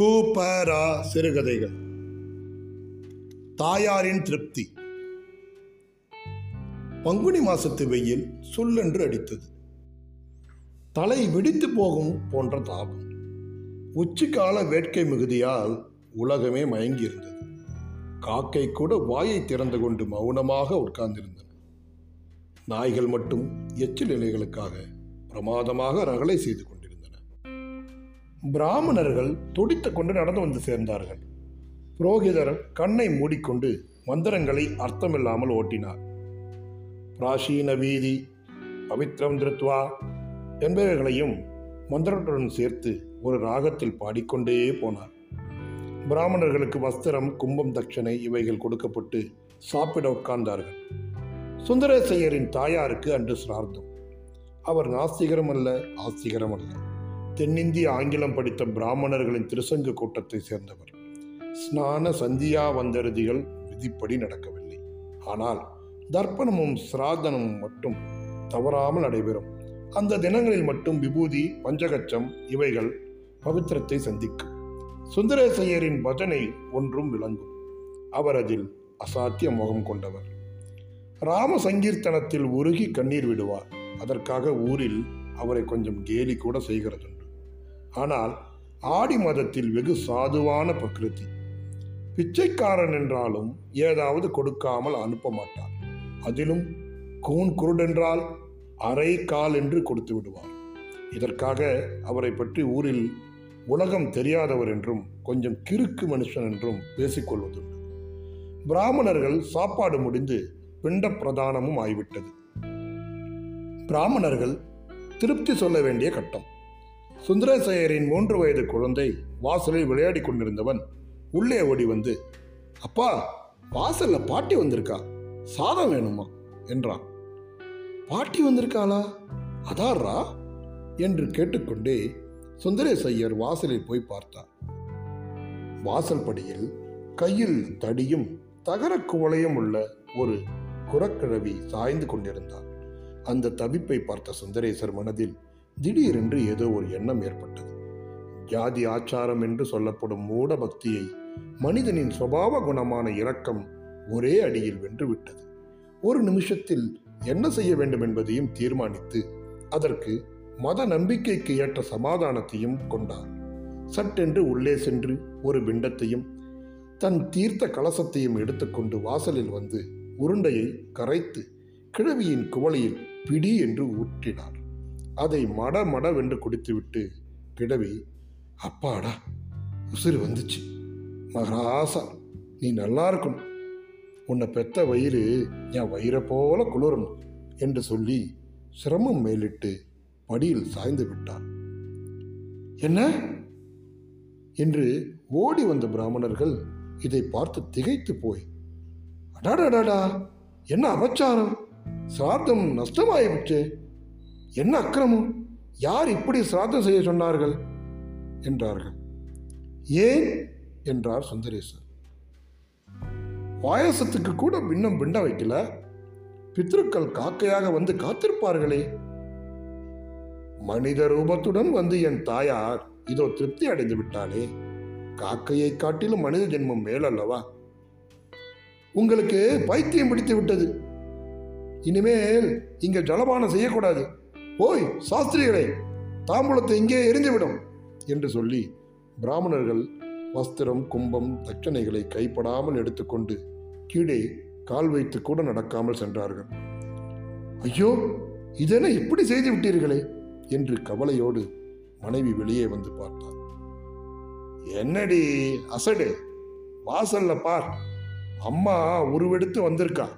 கூப்பரா சிறுகதைகள் தாயாரின் திருப்தி. பங்குனி மாசத்து வெயில் சுல்லென்று அடித்தது. தலை வெடித்து போகும் போன்ற தாபம். உச்சிக்கால வேட்கை மிகுதியால் உலகமே மயங்கியிருந்தது. காக்கை கூட வாயை திறந்து கொண்டு மௌனமாக உட்கார்ந்திருந்தன. நாய்கள் மட்டும் எச்சில் இலைகளுக்காக பிரமாதமாக ரகளை செய்து கொண்டிருந்தன பிராமணர்கள் துடித்து கொண்டு நடந்து வந்து சேர்ந்தார்கள். புரோகிதர் கண்ணை மூடிக்கொண்டு மந்திரங்களை அர்த்தமில்லாமல் ஓட்டினார். பிராசீன வீதி பவித்ரம் திருத்வா என்பவைகளையும் மந்திரத்துடன் சேர்த்து ஒரு ராகத்தில் பாடிக்கொண்டே போனார். பிராமணர்களுக்கு வஸ்திரம் கும்பம் தட்சணை இவைகள் கொடுக்கப்பட்டு சாப்பிட உட்கார்ந்தார்கள். சுந்தரேசையரின் தாயாருக்கு அன்று சிரார்த்தம். அவர் நாஸ்திகரம் அல்ல ஆஸ்திகரம் அல்ல. தென்னிந்திய ஆங்கிலம் படித்த பிராமணர்களின் திருசங்க கூட்டத்தை சேர்ந்தவர். ஸ்நான சந்தியா வந்தருதிகள் விதிப்படி நடக்கவில்லை. ஆனால் தர்ப்பணமும் சிராதனமும் மட்டும் தவறாமல் நடைபெறும். அந்த தினங்களில் மட்டும் விபூதி பஞ்சகச்சம் இவைகள் பவித்திரத்தை சந்திக்கும். சுந்தரேசையரின் பஜனை ஒன்றும் விளங்கும். அவர் அதில் அசாத்திய முகம் கொண்டவர். ராம சங்கீர்த்தனத்தில் உருகி கண்ணீர் விடுவார். அதற்காக ஊரில் அவரை கொஞ்சம் கேலி கூட செய்கிறதுண்டு. ஆனால் ஆடி மதத்தில் வெகு சாதுவான பிரகிருதி. பிச்சைக்காரன் என்றாலும் ஏதாவது கொடுக்காமல் அனுப்ப மாட்டார் அதிலும் கூன் குருடென்றால் அரை கால் என்று கொடுத்து விடுவார் இதற்காக அவரை பற்றி ஊரில் உலகம் தெரியாதவர் என்றும் கொஞ்சம் கிறுக்கு மனுஷன் என்றும் பேசிக்கொள்வதுண்டு. பிராமணர்கள் சாப்பாடு முடிந்து பிண்ட பிரதானமும் ஆய்விட்டது. பிராமணர்கள் திருப்தி சொல்ல வேண்டிய கட்டம். சுந்தரசேகரின் மூன்று வயது குழந்தை வாசலில் விளையாடி கொண்டிருந்தவன் உள்ளே ஓடி வந்து அப்பா வாசல்ல பாட்டி வந்திருக்கா? சாதம் வேணுமா? என்றான். பாட்டி வந்திருக்காளா? அதாரா என்று கேட்டுக்கொண்டே சுந்தரேசையர் வாசலில் போய் பார்த்தார் வாசல் படியில் கையில் தடியும் தகர குவளையும் உள்ள ஒரு குரக்கிழவி சாய்ந்து கொண்டிருந்தார் அந்த தவிப்பை பார்த்த சுந்தரேசர் மனதில் திடீரென்று ஏதோ ஒரு எண்ணம் ஏற்பட்டது. ஜாதி ஆச்சாரம் என்று சொல்லப்படும் மூட பக்தியை மனிதனின் சுபாவ குணமான இரக்கம் ஒரே அடியில் வென்றுவிட்டது ஒரு நிமிஷத்தில் என்ன செய்ய வேண்டும் என்பதையும் தீர்மானித்து அதற்கு மத நம்பிக்கைக்கு ஏற்ற சமாதானத்தையும் கொண்டார். சட்டென்று உள்ளே சென்று ஒரு பிண்டத்தையும் தன் தீர்த்த கலசத்தையும் எடுத்துக்கொண்டு வாசலில் வந்து உருண்டையை கரைத்து கிழவியின் குவளையில் பிடி என்று ஊற்றினார். அதை மட மடவென்று குடித்துவிட்டு கிழவி அப்பாடா உசுறு வந்துச்சு. மகராசா நீ நல்லா இருக்கணும். உன்னை பெத்த வயிறு என் வயிறை போல குளிரணும் என்று சொல்லி சிரமம் மேலிட்டு படியில் சாய்ந்து விட்டார் என்ன? என்று ஓடி வந்த பிராமணர்கள் இதை பார்த்து திகைத்து போய் அடாடாடாடா என்ன அபச்சாரம்? சார்த்தம் நஷ்டமாயிடுச்சு. என்ன அக்கிரமம்? யார் இப்படி சிராத்தம் செய்ய சொன்னார்கள்? என்றார்கள். ஏன்? என்றார் சுந்தரேசர் பாயசத்துக்கு கூட பின்னம் பிண்ட வைக்கல. பித்ருக்கள் காக்கையாக வந்து காத்திருப்பார்களே. மனித ரூபத்துடன் வந்து என் தாயார் இதோ திருப்தி அடைந்து விட்டாளே. காக்கையை காட்டிலும் மனித ஜென்மம் மேலல்லவா? உங்களுக்கு பைத்தியம் பிடித்து விட்டது. இனிமேல் இங்க ஜலபானம் செய்யக்கூடாது. ஓய் சாஸ்திரிகளே தாம்பூலத்தை இங்கே எரிந்துவிடும் என்று சொல்லி பிராமணர்கள் வஸ்திரம் கும்பம் தட்சணைகளை கைப்படாமல் எடுத்துக்கொண்டு கீழே கால் வைத்து கூட நடக்காமல் சென்றார்கள். ஐயோ இதென இப்படி செய்து விட்டீர்களே என்று கவலையோடு மனைவி வெளியே வந்து பார்த்தார் என்னடி அசடு? வாசல்ல பார். அம்மா உருவெடுத்து வந்திருக்கா.